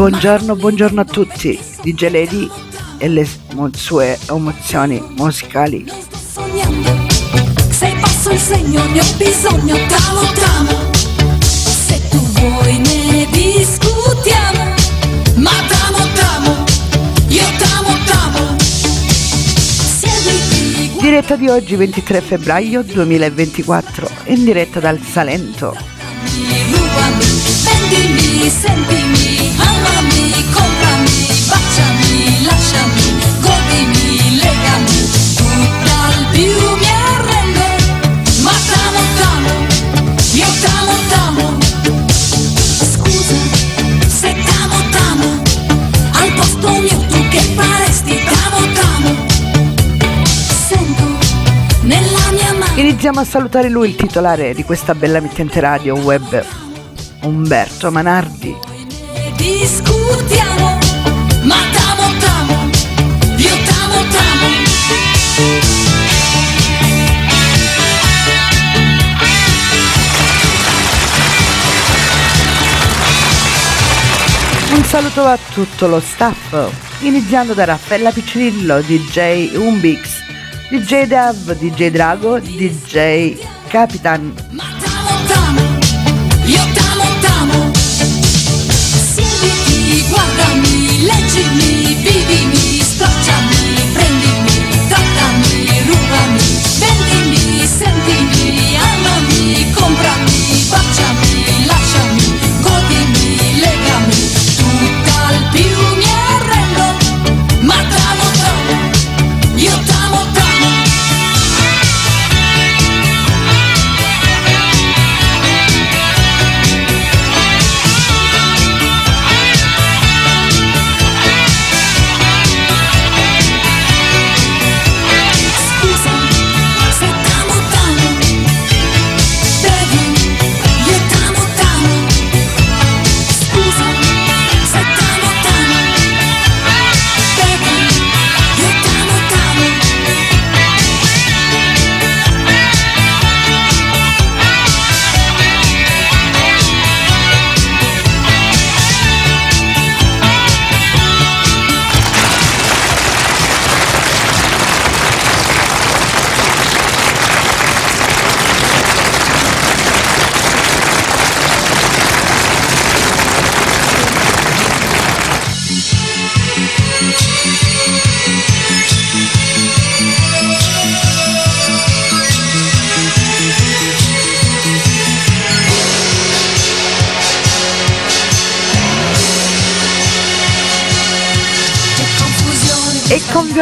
Buongiorno, buongiorno a tutti, DJ Lady e le sue emozioni musicali. Se passo il segno ne ho bisogno, tamo tamo. Se tu vuoi ne discutiamo, ma tamo tamo, io tamo. Siediti, Diretta di oggi 23 febbraio 2024, in diretta dal Salento. vendimi, sentimi, amami, Iniziamo a salutare lui, il titolare di questa bella mittente radio web, Umberto Manardi. Discutiamo, ma tamo tamo, io tamo tamo. Un saluto a tutto lo staff, iniziando da Raffaella Piccirillo, DJ Umbix, DJ Dev, DJ Drago, DJ Capitan, Ma tamo tamo, io tamo tamo. Siediti, guardami, leggimi, vivimi,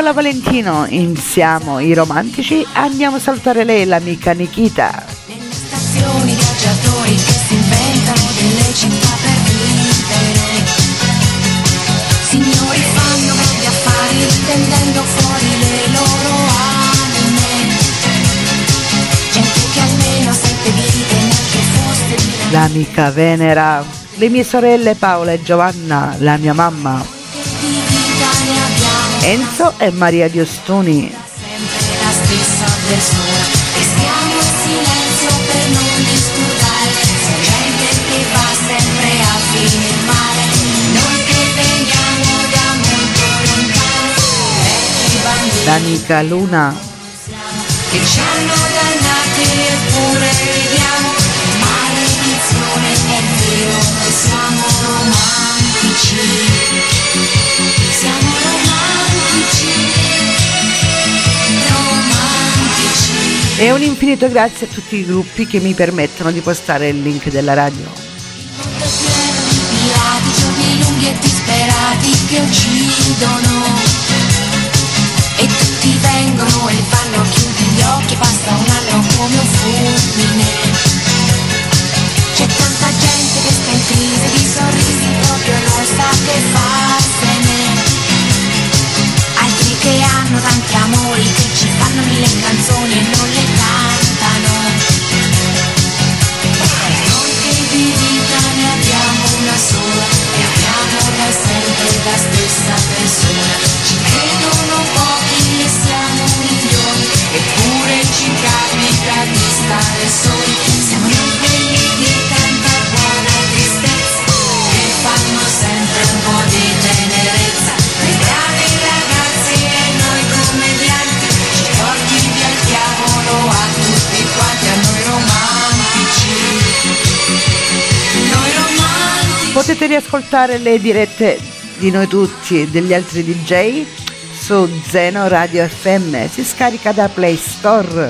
Viola Valentino iniziamo i romantici, andiamo a salutare lei, l'amica Nikita. Nelle stazioni viaggiatori che si inventano delle città per vivere. Signori fanno grandi affari tendendo fuori le loro anime. Gente che almeno ha sette vite neanche fosse di L'amica Venera, le mie sorelle Paola e Giovanna, la mia mamma, Enzo e Maria Diostuni. sempre la stessa persona e stiamo e un infinito grazie a tutti i gruppi che mi permettono di postare il link della radio. che uccidono hanno tanti amori che ci fanno mille canzoni e non le cantano Potete riascoltare le dirette di noi tutti e degli altri DJ su Zeno Radio FM, si scarica da Play Store.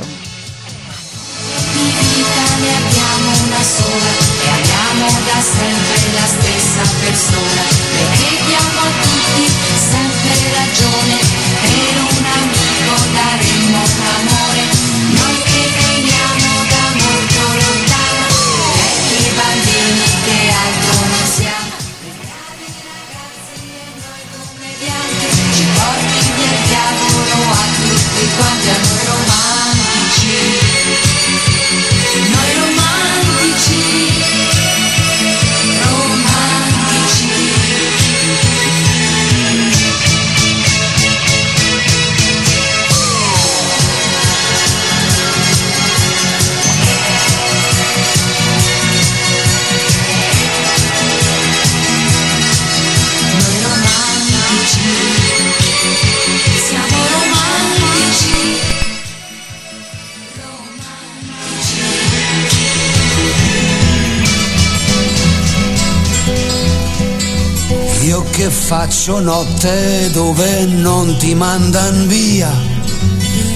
Di vita ne abbiamo una sola e amiamo da sempre la stessa persona, faccio notte dove non ti mandan via.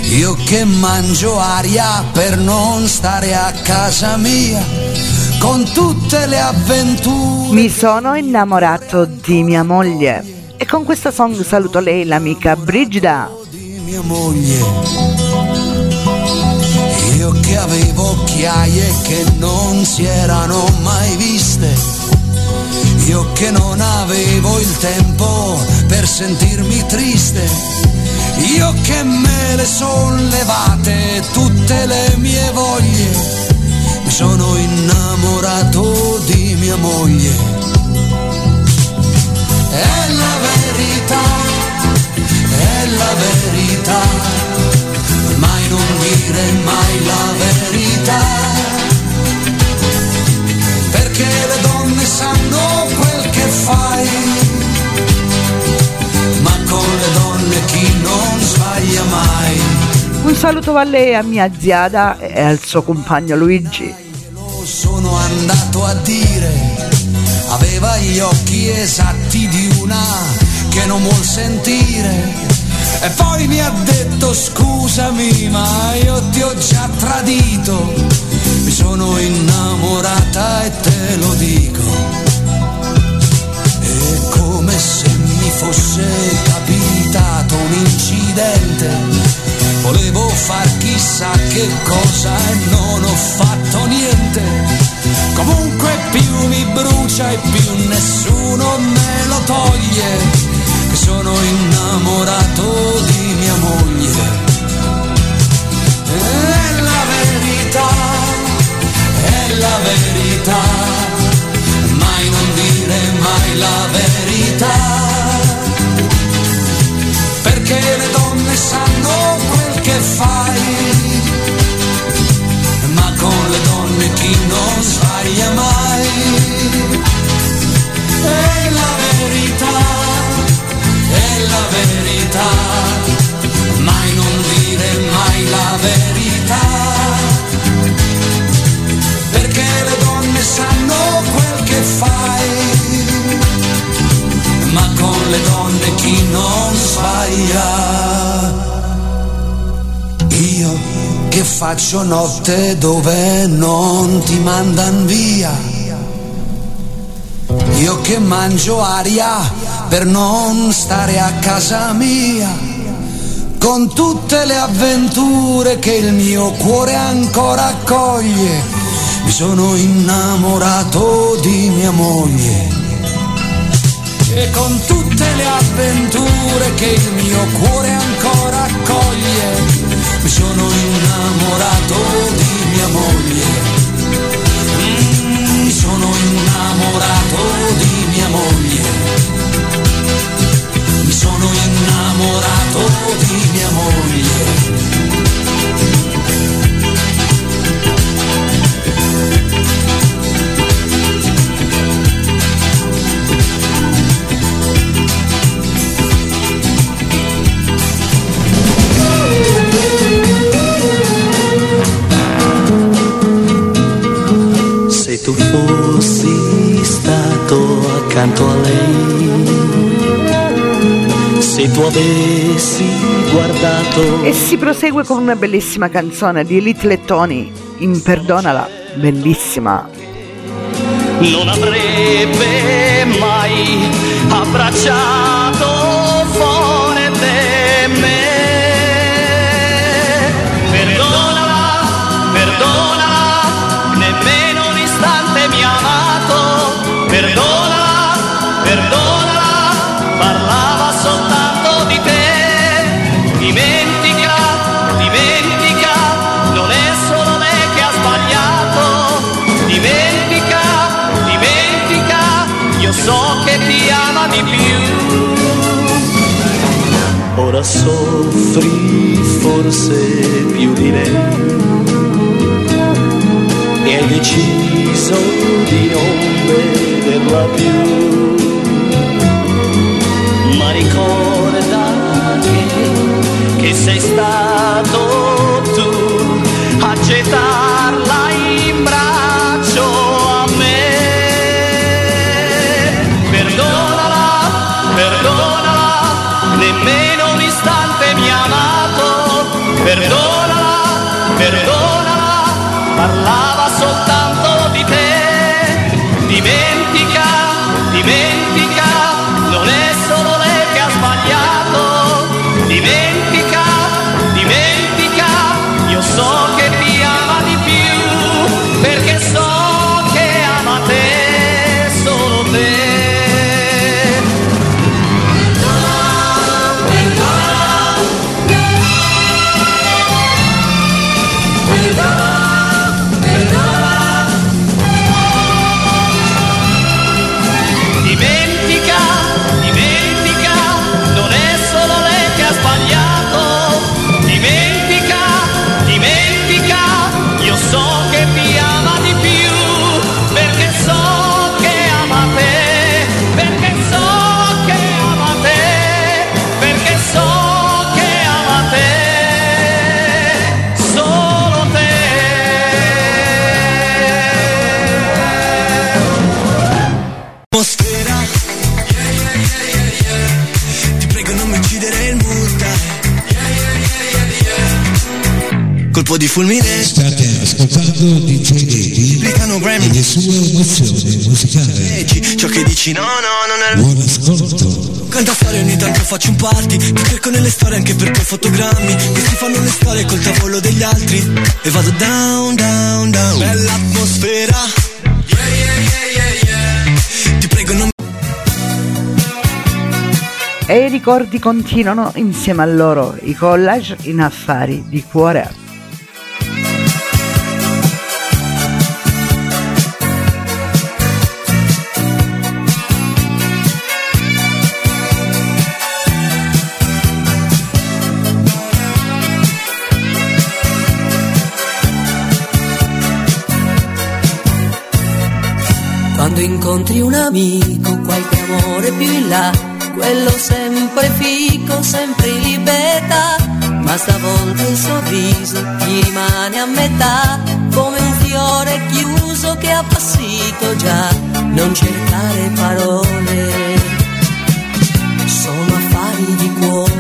Io che mangio aria per non stare a casa mia. Con tutte le avventure. Mi sono innamorato di mia moglie e con questo song saluto lei, l'amica Brigida. di mia moglie. Io che avevo occhiaie che non si erano mai viste. Io che non avevo il tempo per sentirmi triste. Io che me le son levate tutte le mie voglie. Mi sono innamorato di mia moglie. È la verità, è la verità, mai non dire mai la verità, perché le donne sanno quel che fai, ma con le donne chi non sbaglia mai. Un saluto a lei, a mia ziada e al suo compagno Luigi. Lo sono andato a dire, aveva gli occhi esatti di una che non vuol sentire. E poi mi ha detto scusami ma io ti ho già tradito, mi sono innamorata e te lo dico. E come se mi fosse capitato un incidente, volevo far chissà che cosa e non ho fatto niente. Comunque più mi brucia e più nessuno me lo toglie, che sono innamorato di mia moglie. È la verità, è verità, faccio notte dove non ti mandan via. Io che mangio aria per non stare a casa mia. Con tutte le avventure che il mio cuore ancora accoglie. Mi sono innamorato di mia moglie. E con tutte le avventure che il mio cuore ancora accoglie, mi sono innamorato di mia moglie. Mm, Mi sono innamorato di mia moglie. Mi sono innamorato di mia moglie. tu fossi stato accanto a lei. Se tu avessi guardato. E si prosegue con una bellissima canzone di Elite Lettoni, in Perdonala, bellissima. Non avrebbe mai abbracciato Soffri forse più di lei e hai deciso di non vederla più. Ma ricorda che, che sei stato Perdonala, perdonala, parlava Colpo di fulmine. State ascoltando DJ Eddie Applicano e Grammy. le sue emozioni musicali. Ciò che dici. No no non è Buon ascolto. Canta storie ogni tanto faccio un party. Ti cerco nelle storie anche perché fotogrammi. Questi fanno le storie col tavolo degli altri. E vado down down down. Bella atmosfera. Yeah yeah yeah yeah yeah. Ti prego non E i ricordi continuano insieme a loro, i collage in affari di cuore. Quando incontri un amico, qualche amore più in là, quello sempre fico, sempre in libertà, ma stavolta il sorriso ti rimane a metà, come un fiore chiuso che ha appassito già, non cercare parole, sono affari di cuore.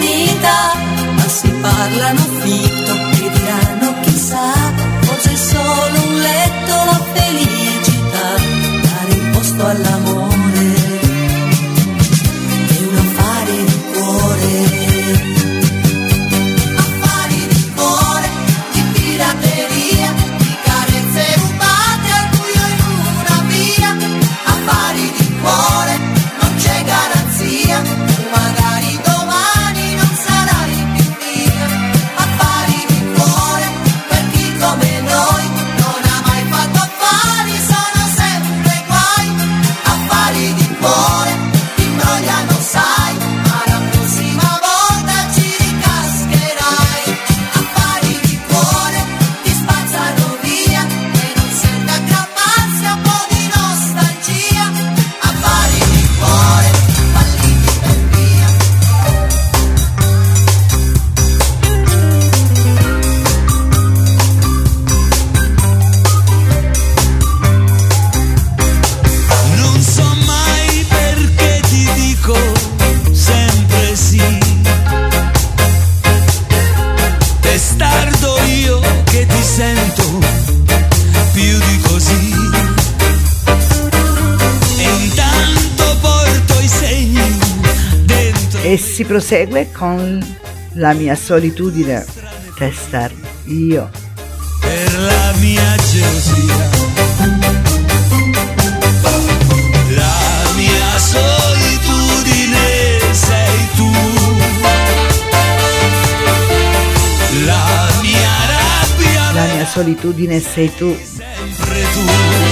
vita, ma se parlano fitto che diranno chissà, forse è solo un letto felice. Prosegue con la mia solitudine, testar io. per la mia gelosia. La mia solitudine sei tu. La mia rabbia La mia solitudine sei tu. sempre tu.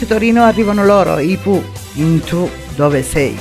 Piemonte Torino arrivano loro, i Pooh, in tu dove sei.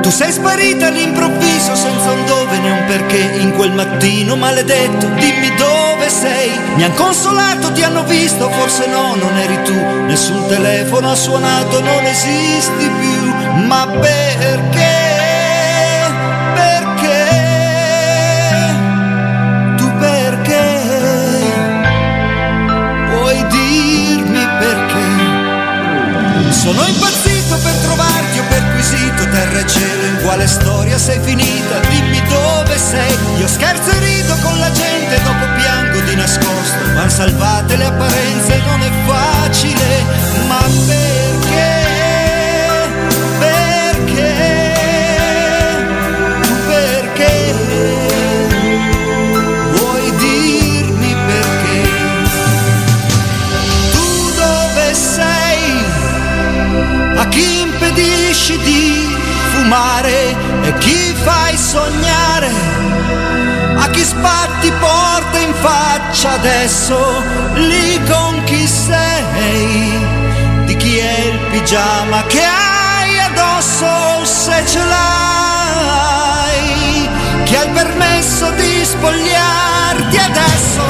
Tu sei sparita all'improvviso senza un dove né un perché in quel mattino maledetto. Dimmi dove sei. Mi han consolato, ti hanno visto, forse no, non eri tu. Nessun telefono ha suonato, non esisti più. Ma perché? Perché? Tu perché? Puoi dirmi perché? Sono impazzito per trovarti, ho perquisito terra e cielo, in quale storia sei finita? Dimmi dove sei, io scherzo e rido con la gente, dopo piango nascosto, ma salvate le apparenze, non è facile, ma perché? Perché? Perché? Vuoi dirmi perché? Tu dove sei? A chi impedisci di fumare? E chi fai sognare? A chi spatti porta? Faccia adesso, lì con chi sei, di chi è il pigiama che hai addosso se ce l'hai, chi ha il permesso di spogliarti adesso,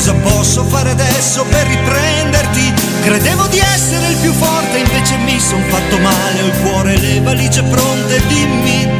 cosa posso fare adesso per riprenderti? Credevo di essere il più forte, invece mi son fatto male, ho il cuore e le valigie pronte, dimmi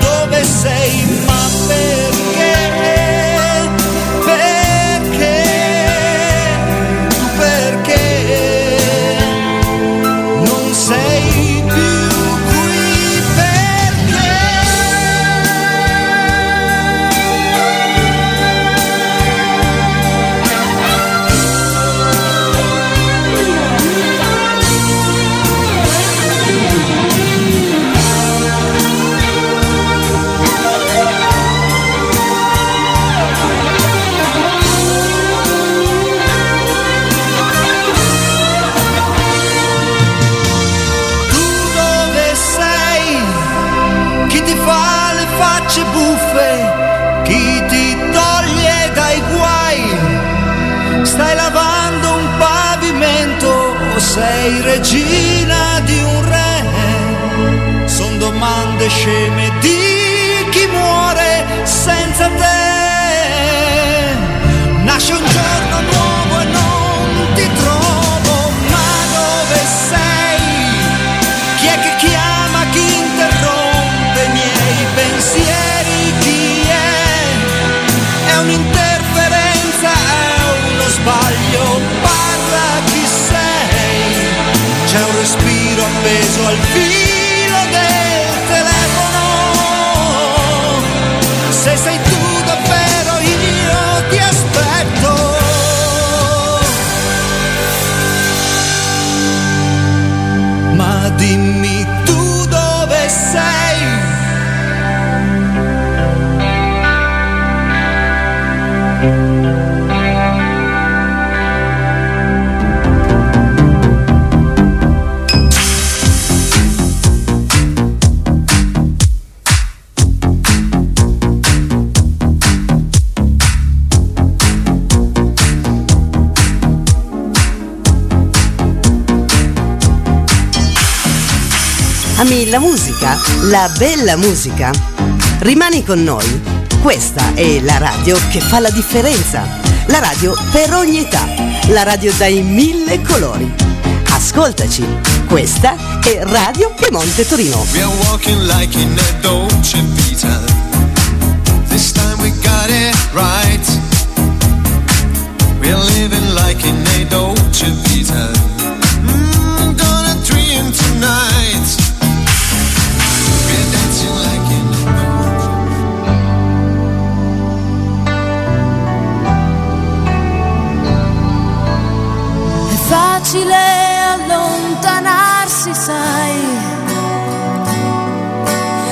domande sceme di chi muore senza te. Nasce un giorno nuovo e non ti trovo, ma dove sei? Chi è che chiama, chi interrompe i miei pensieri? Chi è? È un'interferenza, è uno sbaglio, parla chi sei. C'è un respiro appeso al filo dimmi Ami la musica? La bella musica? Rimani con noi. Questa è la radio che fa la differenza. La radio per ogni età. La radio dai mille colori. Ascoltaci. Questa è Radio Piemonte Torino. We are walking like in a Dolce Vita. This time we got it right. We are living like in a Dolce Vita. Facile allontanarsi, sai.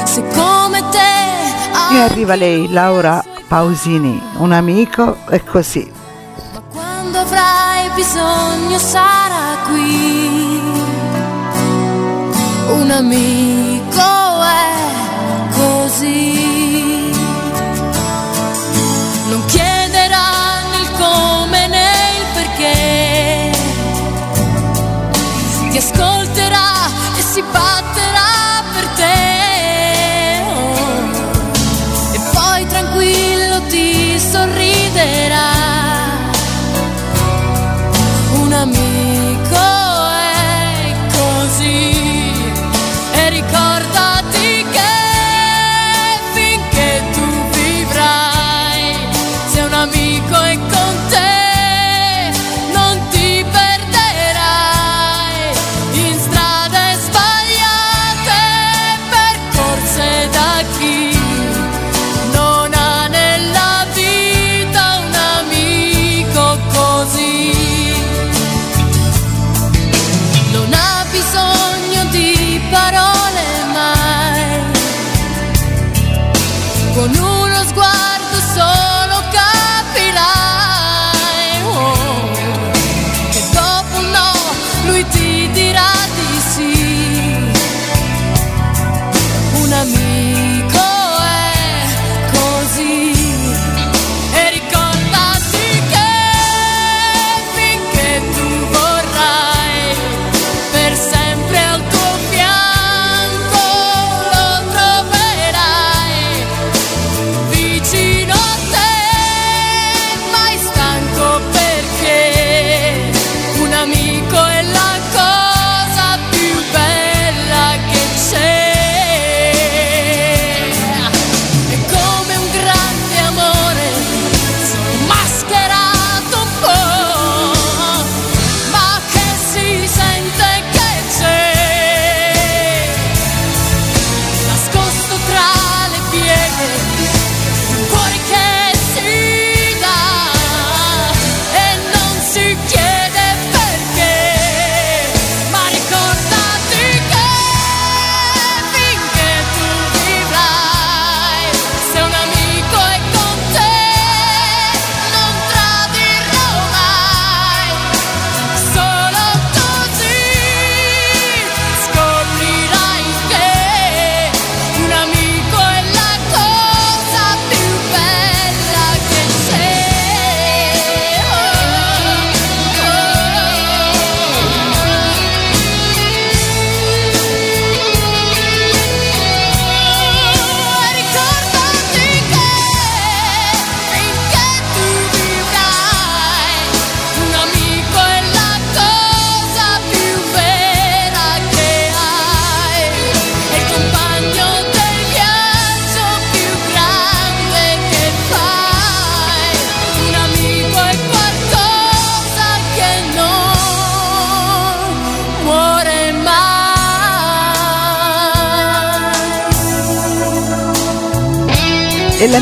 Se come te E arriva lei, Laura Pausini, un amico e così. quando avrai bisogno sarà qui. Un amico è così.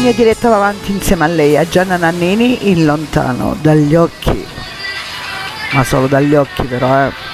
mia diretta va avanti insieme a lei, a Gianna Nannini in lontano, dagli occhi, ma solo dagli occhi però eh.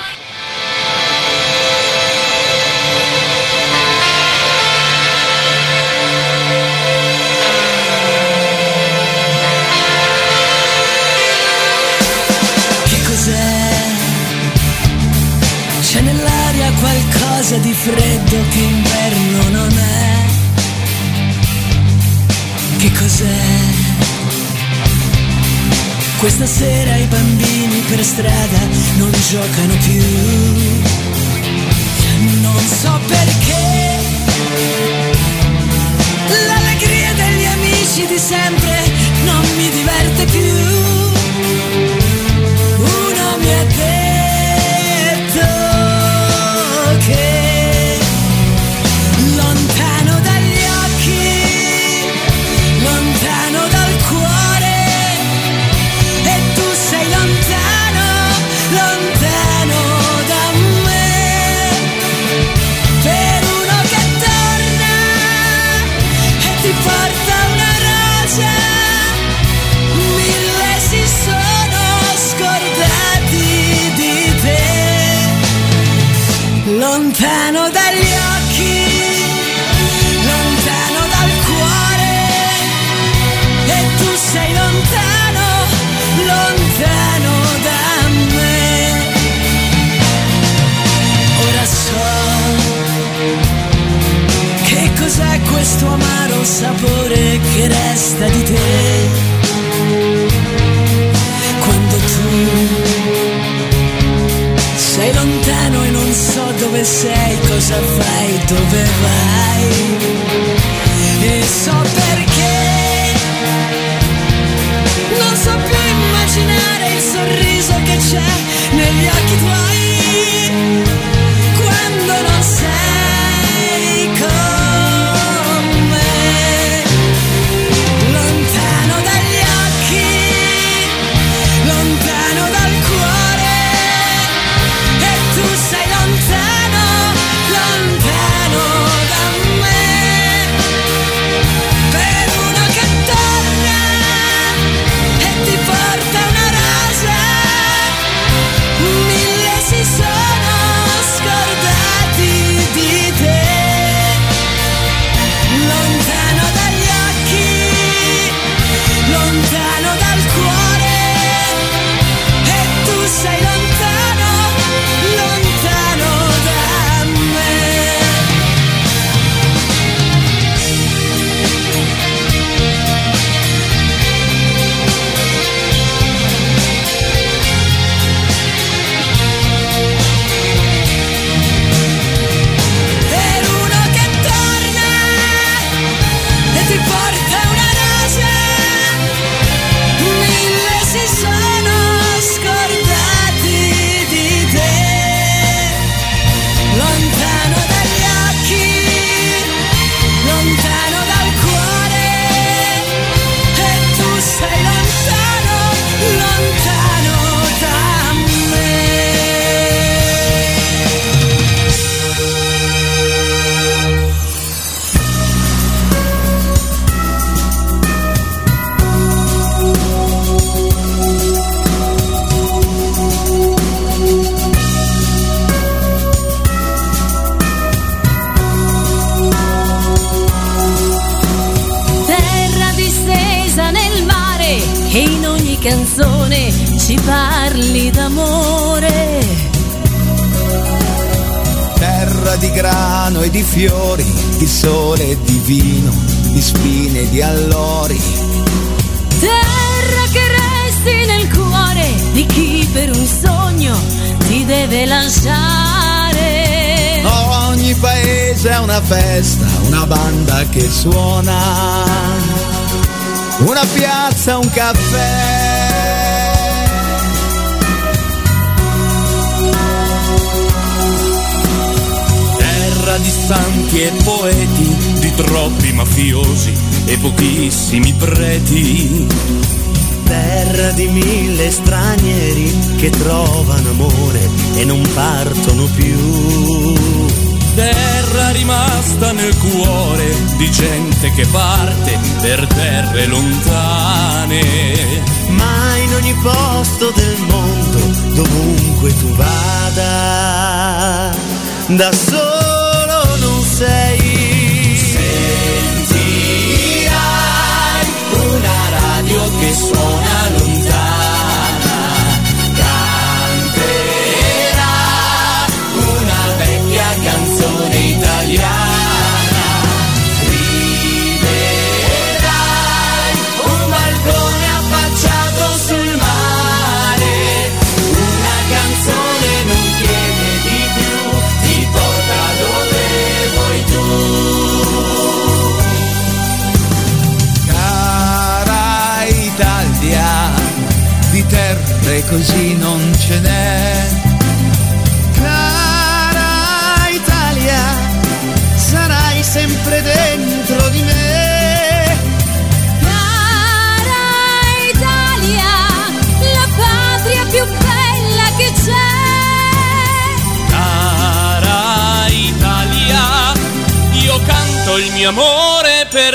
Questa sera i bambini per strada non giocano più. Non so perché. L'allegria degli amici di sempre non mi diverte più. Uno mi ha detto una festa, una banda che suona, una piazza, un caffè. Terra di santi e poeti, di troppi mafiosi e pochissimi preti. Terra di mille stranieri che trovano amore e non partono più. Terra rimasta nel cuore di gente che parte per terre lontane. Ma in ogni posto del mondo, dovunque tu vada, da solo non sei. Sentirai una radio che suona terre così non ce n'è. Cara Italia, sarai sempre dentro di me. Cara Italia, la patria più bella che c'è. Cara Italia, io canto il mio amore per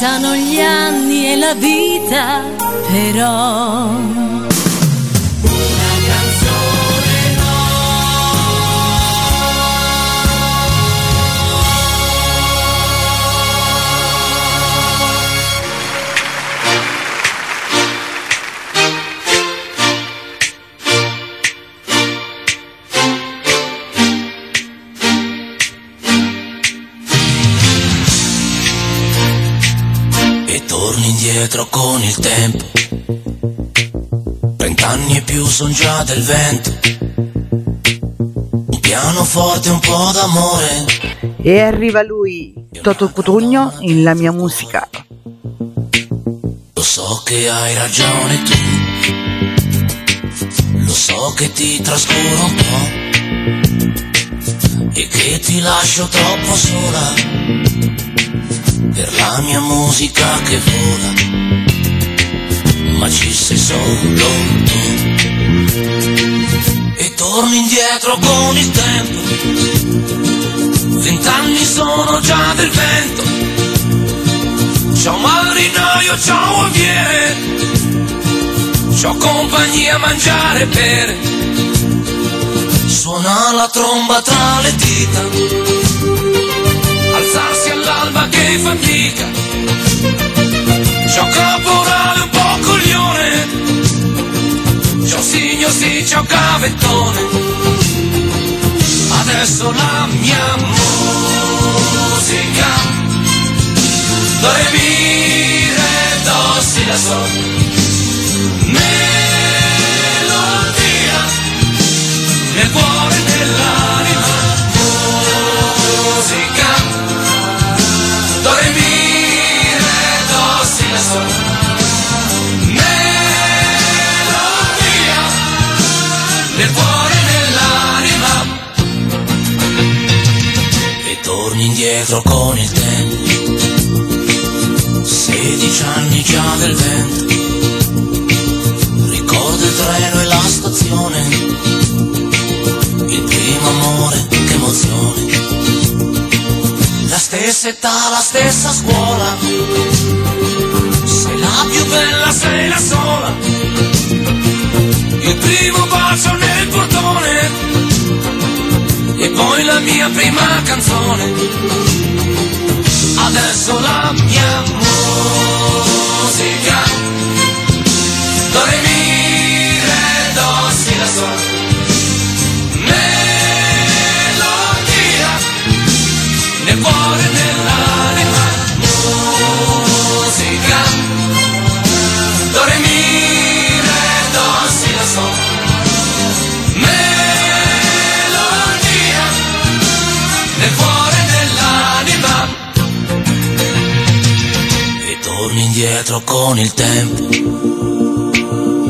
Passano gli anni e la vita, però. Indietro con il tempo. Vent'anni e più son già del vento. Un pianoforte, un po' d'amore. E arriva lui, Toto Cutugno, in La mia musica. Lo so che hai ragione tu. Lo so che ti trascuro un po'. E che ti lascio troppo sola. Per la mia musica che vola, ma ci sei solo tu. E torni indietro con il tempo, vent'anni sono già del vento. Ciao marinaio, ciao avviere, ciao compagnia, mangiare e bere. Suona la tromba tra le dita, alzarsi all'alba che fatica. Ciao caporale, un po' coglione, ciao signor sì, ciao cavettone. Adesso la mia musica, dove mi do si la so. Melodia nel cuore e torni indietro con il tempo sedici anni già del vento ricordo il treno e la stazione il primo amore, che emozione. La stessa età, la stessa scuola. Sei la più bella, sei la sola. Il primo bacio nel portone. E poi la mia prima canzone. Adesso la mia musica. Dove mi do si la so. Melodia nel cuore e indietro con il tempo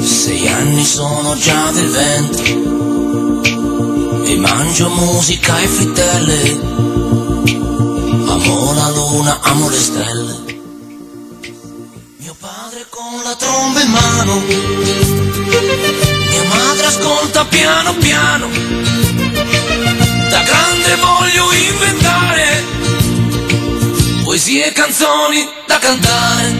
sei anni sono già del vento e mangio musica e frittelle. Amo la luna, amo le stelle. Mio padre con la tromba in mano. Mia madre ascolta piano piano. Da grande voglio inventare poesie e canzoni da cantare.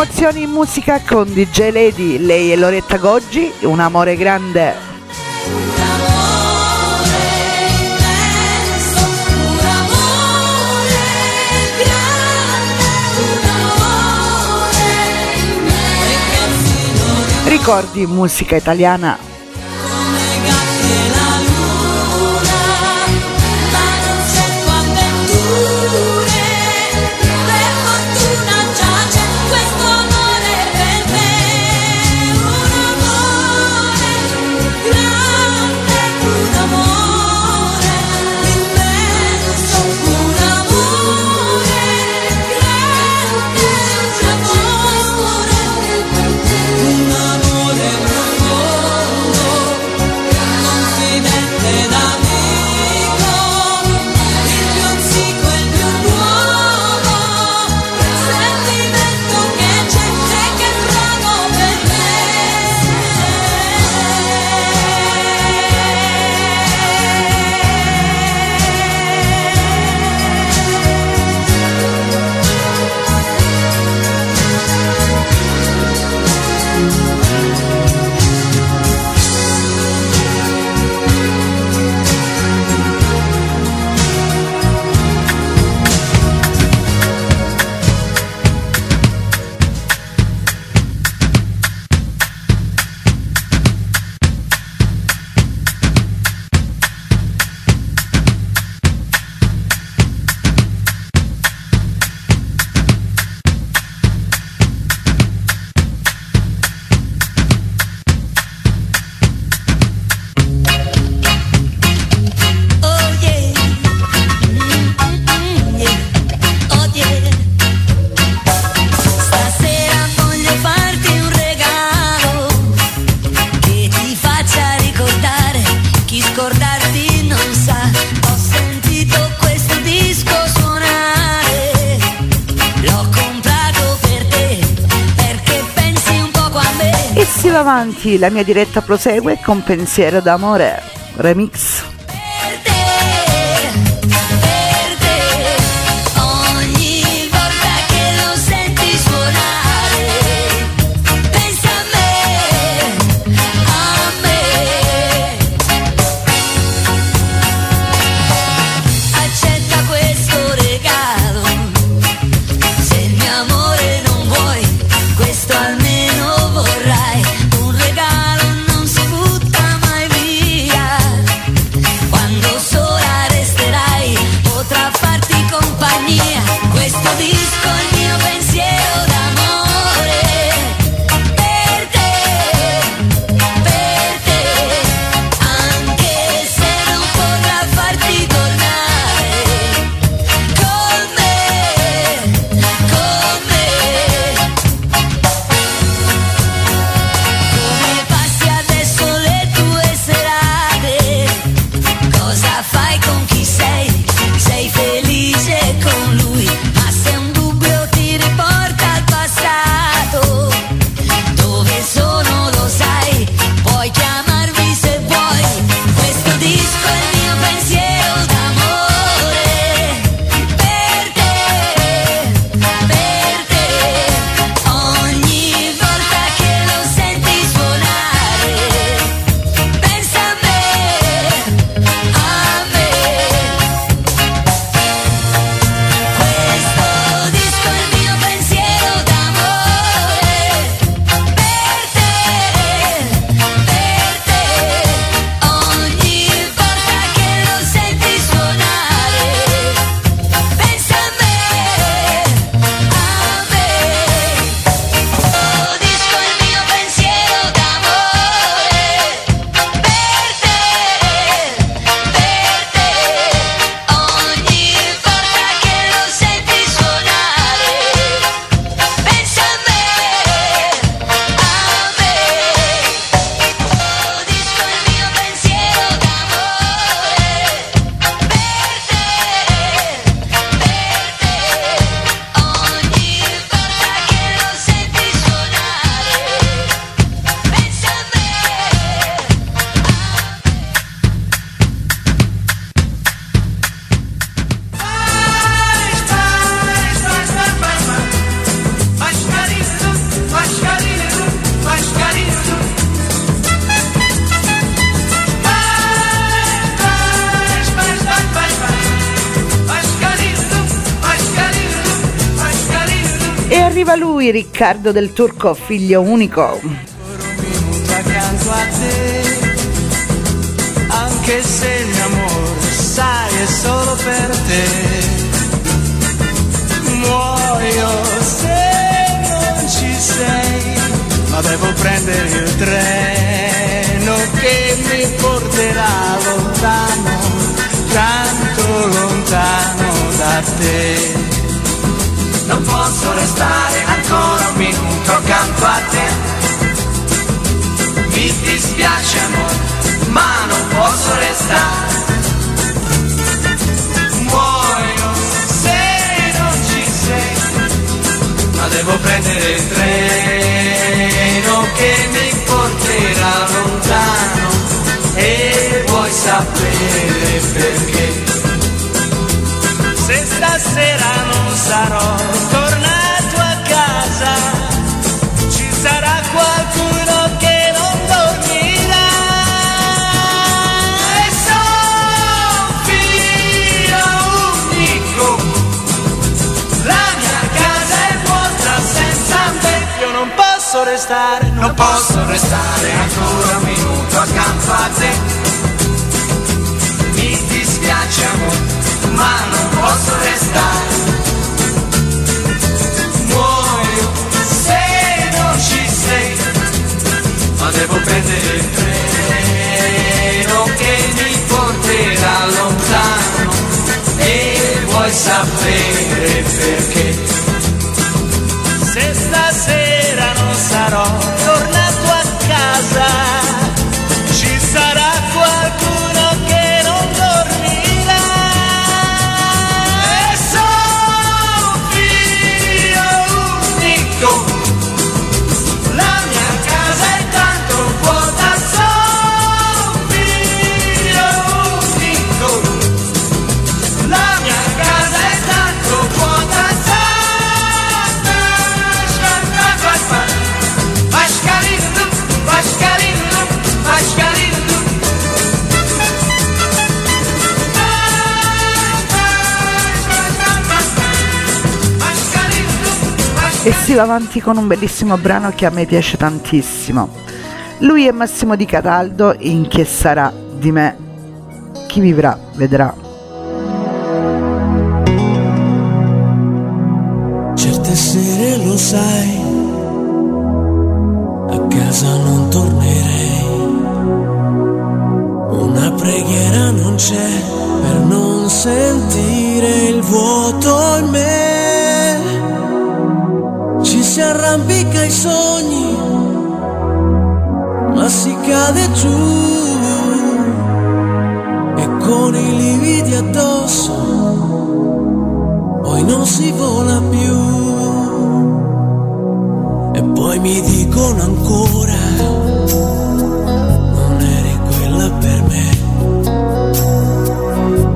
Emozioni in musica con DJ Lady, lei e Loretta Goggi, un amore grande. Ricordi musica italiana? avanti, la mia diretta prosegue con pensiero d'amore. Remix. Riccardo del Turco, figlio unico. accanto a te anche se il mio amore sai è solo per te muoio se non ci sei ma devo prendere il treno che mi porterà lontano tanto lontano da te non posso restare ancora un minuto accanto a te mi dispiace amore, ma non posso restare. Muoio se non ci sei, ma devo prendere il treno che mi porterà lontano e vuoi sapere perché? Se stasera non sarò tornato casa, ci sarà qualcuno che non dormirà. E sono figlio unico, la mia casa è vuota senza me. Io non posso restare, non posso restare ancora un minuto accanto a te. Mi dispiace amore, ma non posso restare. Devo prendere il treno che mi porterà lontano e vuoi sapere perché? Se stasera non sarò si va avanti con un bellissimo brano che a me piace tantissimo. Lui è Massimo Di Cataldo in Che sarà di me? Chi vivrà vedrà. Si cade giù. E con i lividi addosso poi non si vola più. E poi mi dicono ancora, non eri quella per me.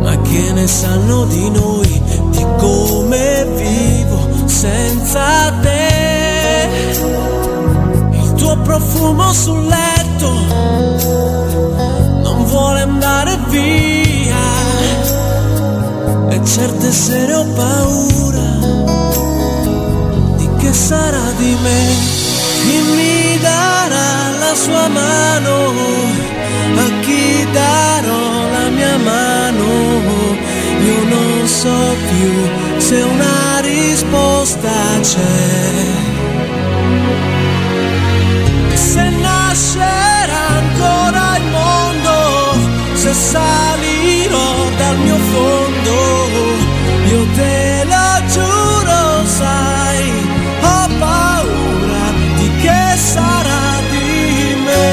Ma che ne sanno di noi, di come vivo senza te? Il tuo profumo sul letto non vuole andare via e certe sere ho paura di che sarà di me. Chi mi darà la sua mano? A chi darò la mia mano? Io non so più se una risposta c'è. Se salirò dal mio fondo, io te lo giuro, sai, ho paura di che sarà di me.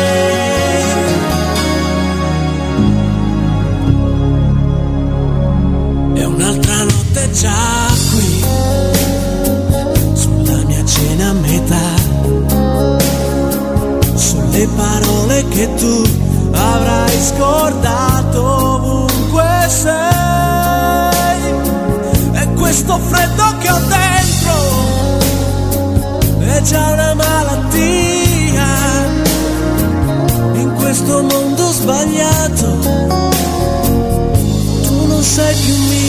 È un'altra notte già qui, sulla mia cena a metà sulle parole che tu avrai scordato ovunque sei. E questo freddo che ho dentro è già una malattia. In questo mondo sbagliato, tu non sei più mia.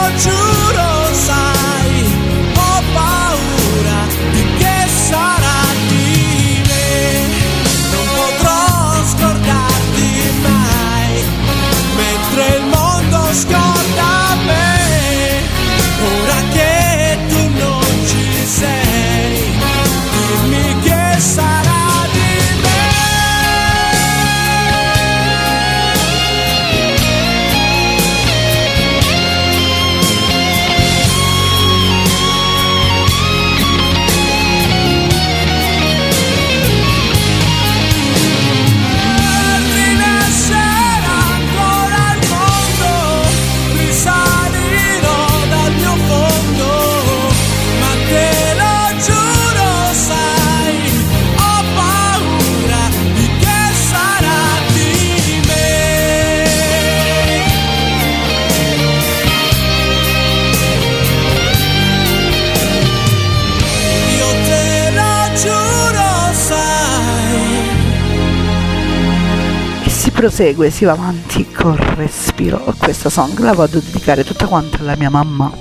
prosegue, si va avanti col respiro. Questa song la vado a dedicare tutta quanta alla mia mamma.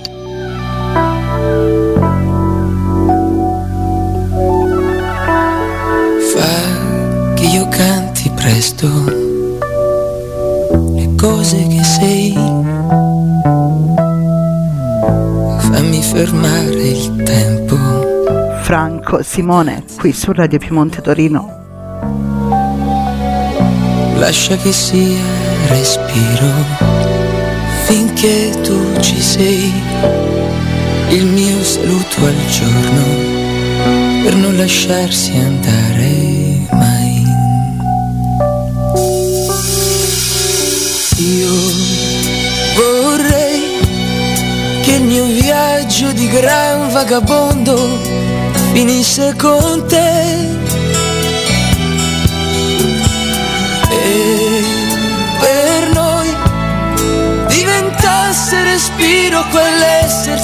Fa che io canti presto le cose che sei. Fammi fermare il tempo. Franco Simone, qui su Radio Piemonte Torino. Lascia che sia respiro finché tu ci sei. Il mio saluto al giorno per non lasciarsi andare mai. Io vorrei che il mio viaggio di gran vagabondo finisse con te.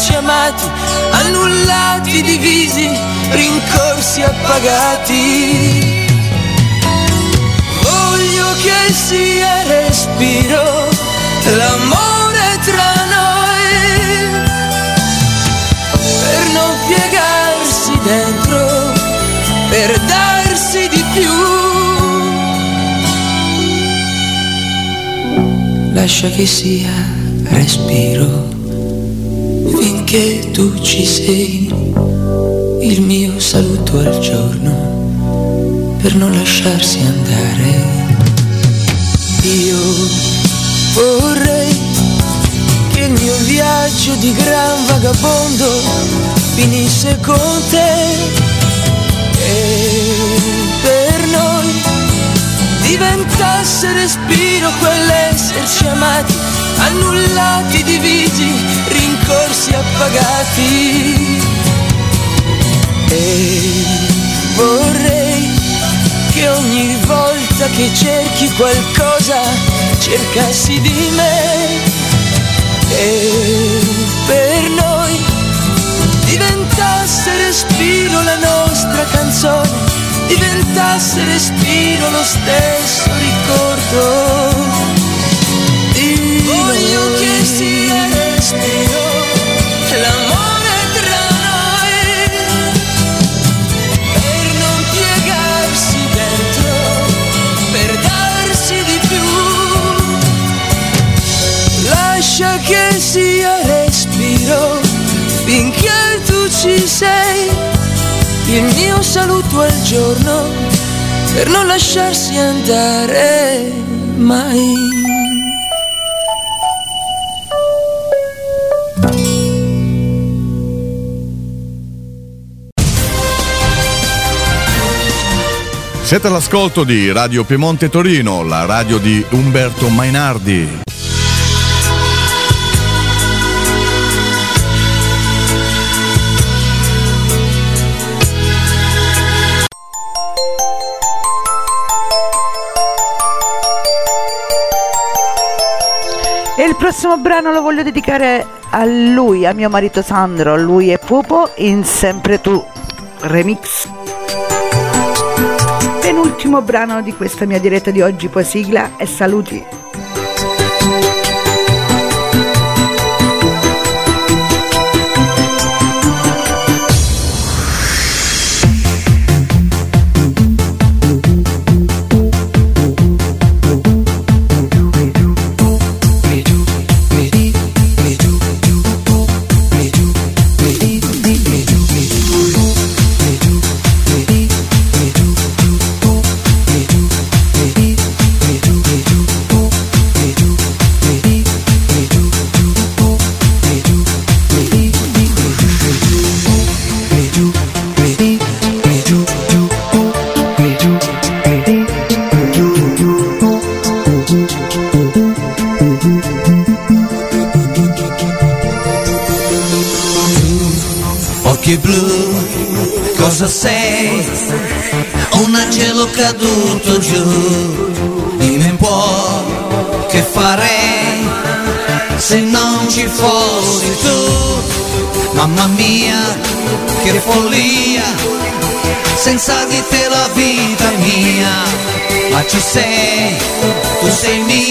Quell'esserci amati, annullati, divisi, rincorsi, appagati. Voglio che sia respiro l'amore tra noi, per non piegarsi dentro, per darsi di più. Lascia che sia respiro finché tu ci sei, il mio saluto al giorno per non lasciarsi andare. Io vorrei che il mio viaggio di gran vagabondo finisse con te. E per noi diventasse respiro quell'esserci amati, annullati, divisi, rincorsi, appagati. E vorrei che ogni volta che cerchi qualcosa cercassi di me e per noi diventasse respiro la nostra canzone, diventasse respiro lo stesso ricordo. Il mio saluto al giorno per non lasciarsi andare mai. Siete all'ascolto di Radio Piemonte Torino, la radio di Umberto Mainardi. E il prossimo brano lo voglio dedicare a lui, a mio marito Sandro. Lui è Pupo in Sempre Tu remix. Penultimo brano di questa mia diretta di oggi, poi sigla e saluti. Tu sei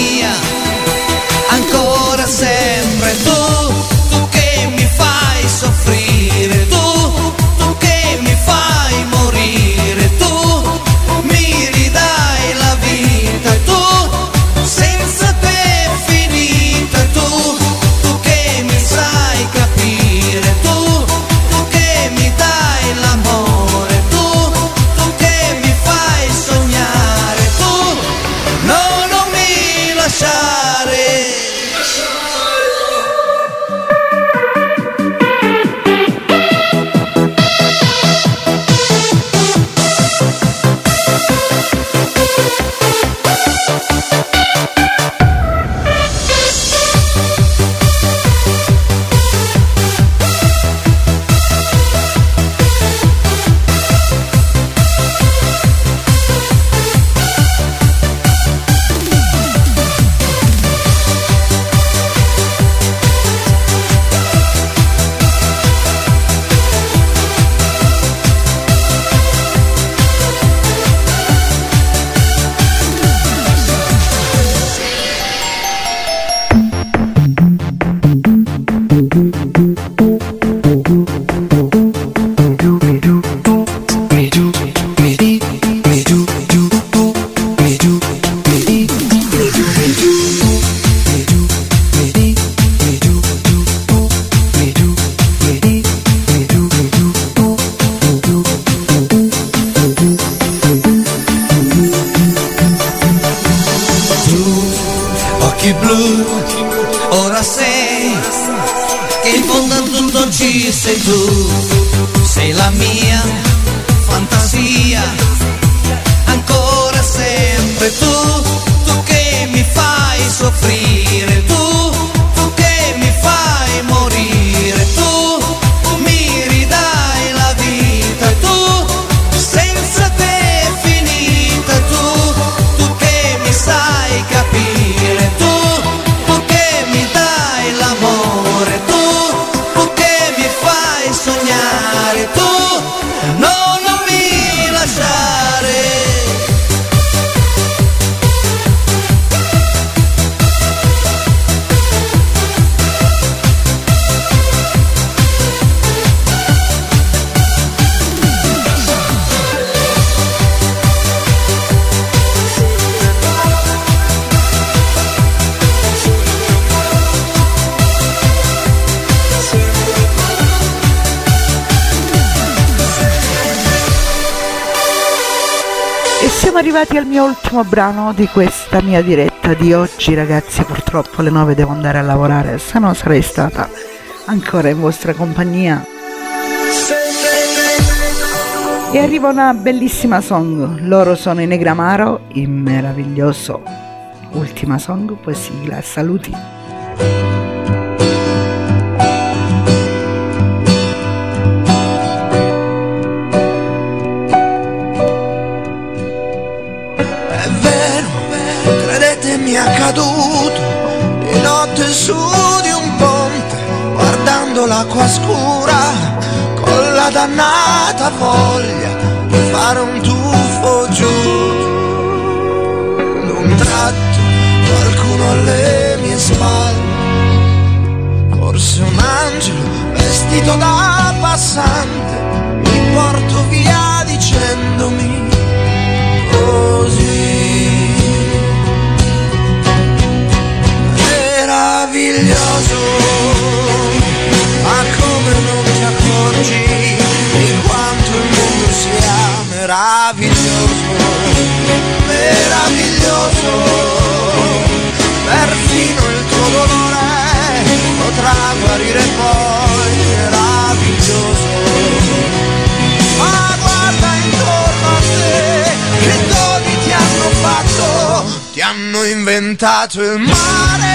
E siamo arrivati al mio ultimo brano di questa mia diretta di oggi, ragazzi. Purtroppo alle 9 devo andare a lavorare, se no sarei stata ancora in vostra compagnia. E arriva una bellissima song. Loro sono i Negramaro, il meraviglioso. Ultima song, poi sigla. Saluti. Credetemi è accaduto di notte su di un ponte, guardando l'acqua scura, con la dannata voglia di fare un tuffo giù. D'un tratto qualcuno alle mie spalle, forse un angelo vestito da passante, mi porto via dicendomi così meraviglioso ma come non ti accorgi di quanto il mondo sia meraviglioso meraviglioso? Perfino il tuo dolore potrà guarire poi inventato il mare.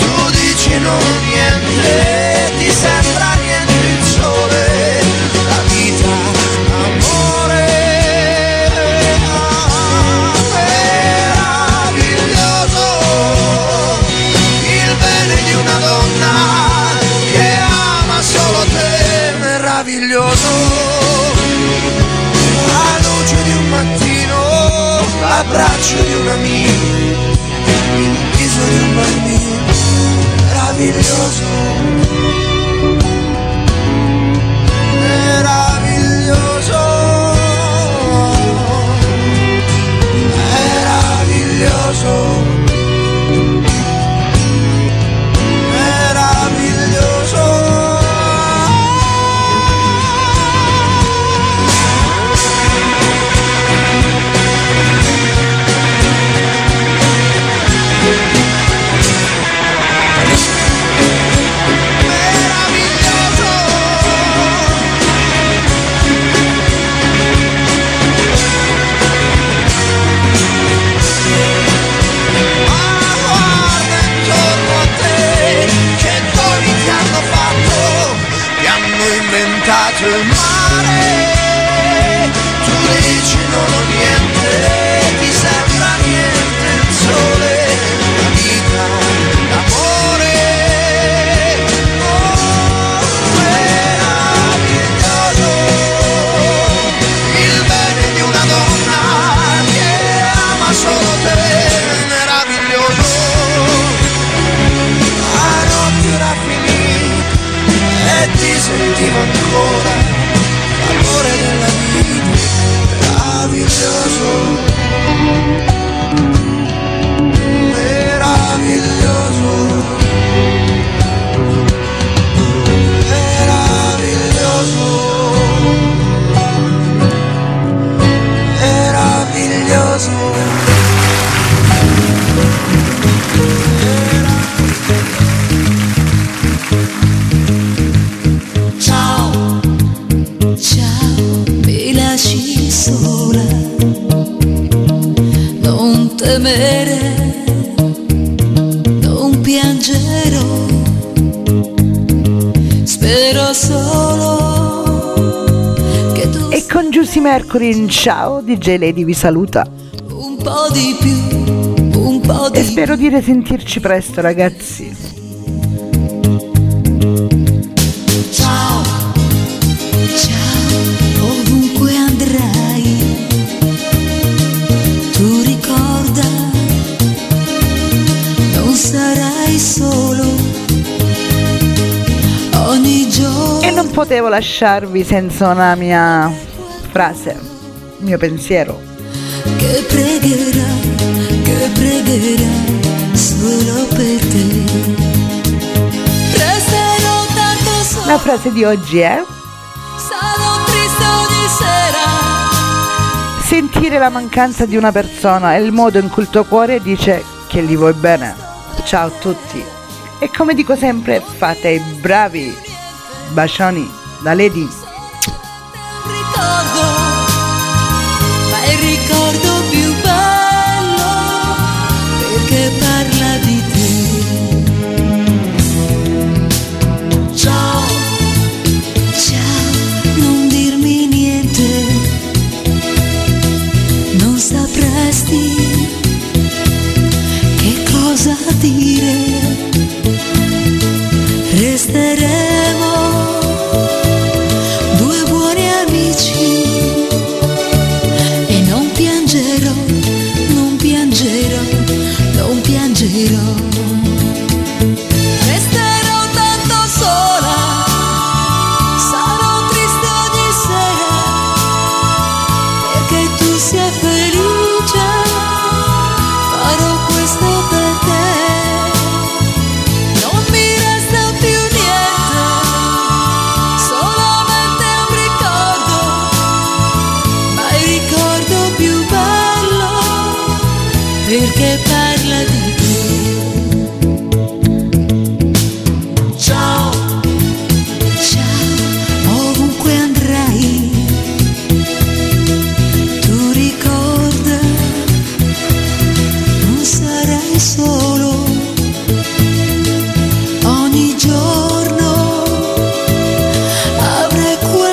Tu dici non niente ti sembra l'abbraccio di un amico, il viso di un bambino, meraviglioso. Giussi Mercury in ciao, DJ Lady vi saluta. un po' di più, un po' E di spero di risentirci presto ragazzi. Ciao, ciao, ovunque andrai, tu ricorda, non sarai solo, E non potevo lasciarvi senza una mia frase, mio pensiero. che pregherà, che pregherà solo per te. La frase di oggi è sentire la mancanza di una persona è il modo in cui il tuo cuore dice che gli vuoi bene. Ciao a tutti. E come dico sempre, fate i bravi. Bacioni da Lady. Ricordo, ma